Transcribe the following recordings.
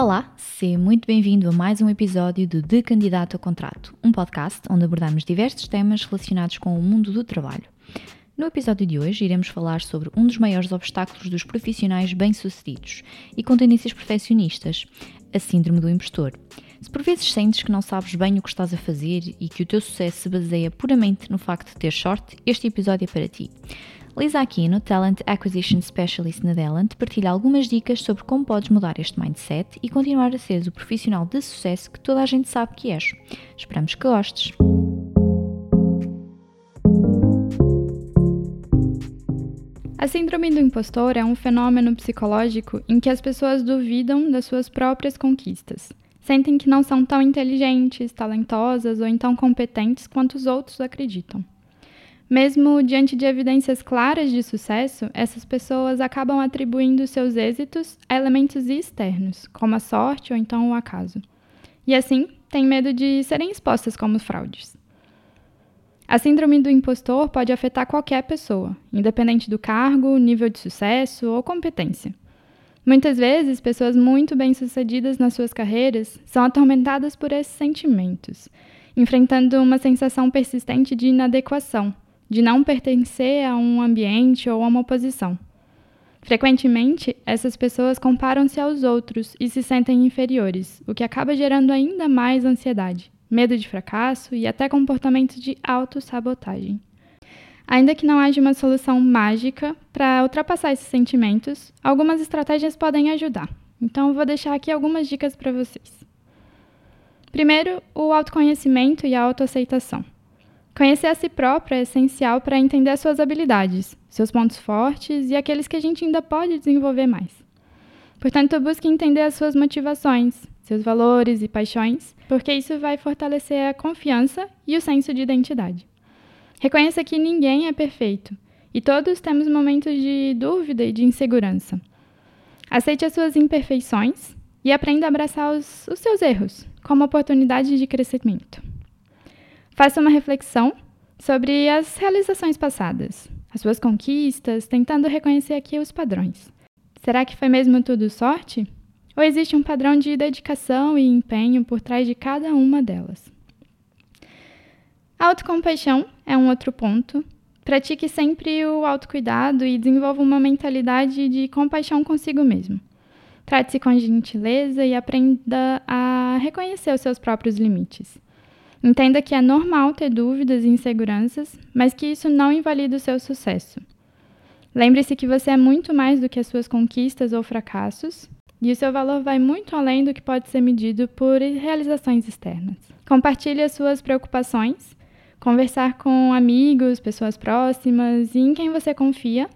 Olá, seja muito bem-vindo a mais um episódio do De Candidato a Contrato, um podcast onde abordamos diversos temas relacionados com o mundo do trabalho. No episódio de hoje, iremos falar sobre um dos maiores obstáculos dos profissionais bem-sucedidos e com tendências perfeccionistas, a Síndrome do Impostor. Se por vezes sentes que não sabes bem o que estás a fazer e que o teu sucesso se baseia puramente no facto de ter sorte, este episódio é para ti. Lisa Aquino, Talent Acquisition Specialist na Delant, partilha algumas dicas sobre como podes mudar este mindset e continuar a ser o profissional de sucesso que toda a gente sabe que és. Esperamos que gostes. A síndrome do impostor é um fenômeno psicológico em que as pessoas duvidam das suas próprias conquistas. Sentem que não são tão inteligentes, talentosas ou então competentes quanto os outros acreditam. Mesmo diante de evidências claras de sucesso, essas pessoas acabam atribuindo seus êxitos a elementos externos, como a sorte ou então o acaso. E assim, têm medo de serem expostas como fraudes. A síndrome do impostor pode afetar qualquer pessoa, independente do cargo, nível de sucesso ou competência. Muitas vezes, pessoas muito bem-sucedidas nas suas carreiras são atormentadas por esses sentimentos, enfrentando uma sensação persistente de inadequação de não pertencer a um ambiente ou a uma posição. Frequentemente, essas pessoas comparam-se aos outros e se sentem inferiores, o que acaba gerando ainda mais ansiedade, medo de fracasso e até comportamentos de autossabotagem. Ainda que não haja uma solução mágica para ultrapassar esses sentimentos, algumas estratégias podem ajudar. Então, vou deixar aqui algumas dicas para vocês. Primeiro, o autoconhecimento e a autoaceitação. Conhecer a si próprio é essencial para entender as suas habilidades, seus pontos fortes e aqueles que a gente ainda pode desenvolver mais. Portanto, busque entender as suas motivações, seus valores e paixões, porque isso vai fortalecer a confiança e o senso de identidade. Reconheça que ninguém é perfeito e todos temos momentos de dúvida e de insegurança. Aceite as suas imperfeições e aprenda a abraçar os, os seus erros como oportunidade de crescimento. Faça uma reflexão sobre as realizações passadas, as suas conquistas, tentando reconhecer aqui os padrões. Será que foi mesmo tudo sorte? Ou existe um padrão de dedicação e empenho por trás de cada uma delas? Autocompaixão é um outro ponto. Pratique sempre o autocuidado e desenvolva uma mentalidade de compaixão consigo mesmo. Trate-se com gentileza e aprenda a reconhecer os seus próprios limites. Entenda que é normal ter dúvidas e inseguranças, mas que isso não invalida o seu sucesso. Lembre-se que você é muito mais do que as suas conquistas ou fracassos, e o seu valor vai muito além do que pode ser medido por realizações externas. Compartilhe as suas preocupações, conversar com amigos, pessoas próximas e em quem você confia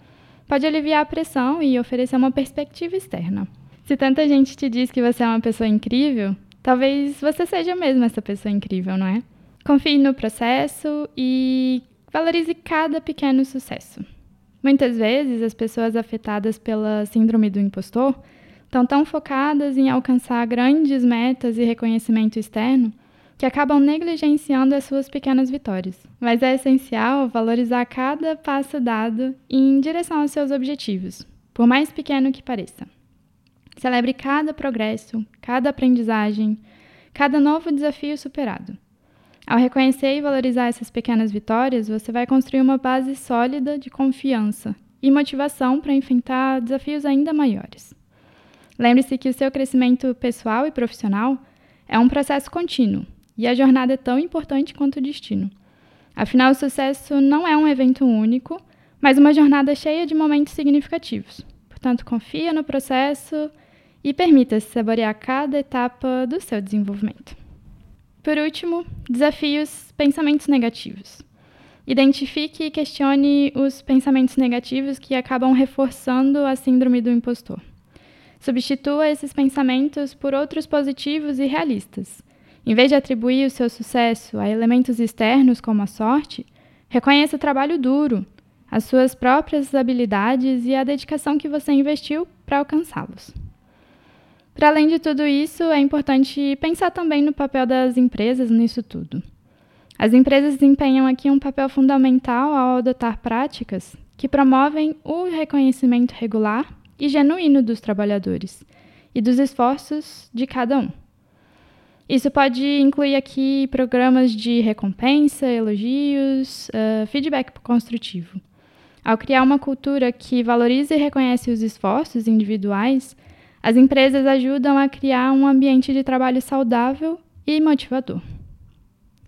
pode aliviar a pressão e oferecer uma perspectiva externa. Se tanta gente te diz que você é uma pessoa incrível, Talvez você seja mesmo essa pessoa incrível, não é? Confie no processo e valorize cada pequeno sucesso. Muitas vezes, as pessoas afetadas pela síndrome do impostor estão tão focadas em alcançar grandes metas e reconhecimento externo que acabam negligenciando as suas pequenas vitórias. Mas é essencial valorizar cada passo dado em direção aos seus objetivos, por mais pequeno que pareça. Celebre cada progresso, cada aprendizagem, cada novo desafio superado. Ao reconhecer e valorizar essas pequenas vitórias, você vai construir uma base sólida de confiança e motivação para enfrentar desafios ainda maiores. Lembre-se que o seu crescimento pessoal e profissional é um processo contínuo e a jornada é tão importante quanto o destino. Afinal, o sucesso não é um evento único, mas uma jornada cheia de momentos significativos. Portanto, confia no processo e permita-se saborear cada etapa do seu desenvolvimento. Por último, desafios pensamentos negativos. Identifique e questione os pensamentos negativos que acabam reforçando a síndrome do impostor. Substitua esses pensamentos por outros positivos e realistas. Em vez de atribuir o seu sucesso a elementos externos como a sorte, reconheça o trabalho duro, as suas próprias habilidades e a dedicação que você investiu para alcançá-los. Para além de tudo isso, é importante pensar também no papel das empresas nisso tudo. As empresas desempenham aqui um papel fundamental ao adotar práticas que promovem o reconhecimento regular e genuíno dos trabalhadores e dos esforços de cada um. Isso pode incluir aqui programas de recompensa, elogios, uh, feedback construtivo. Ao criar uma cultura que valoriza e reconhece os esforços individuais, as empresas ajudam a criar um ambiente de trabalho saudável e motivador.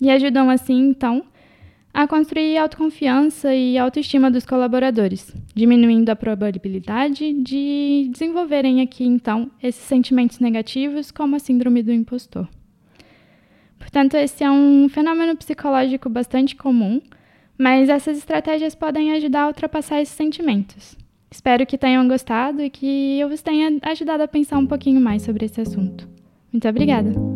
E ajudam assim, então, a construir autoconfiança e autoestima dos colaboradores, diminuindo a probabilidade de desenvolverem aqui, então, esses sentimentos negativos, como a síndrome do impostor. Portanto, esse é um fenômeno psicológico bastante comum, mas essas estratégias podem ajudar a ultrapassar esses sentimentos. Espero que tenham gostado e que eu vos tenha ajudado a pensar um pouquinho mais sobre esse assunto. Muito obrigada!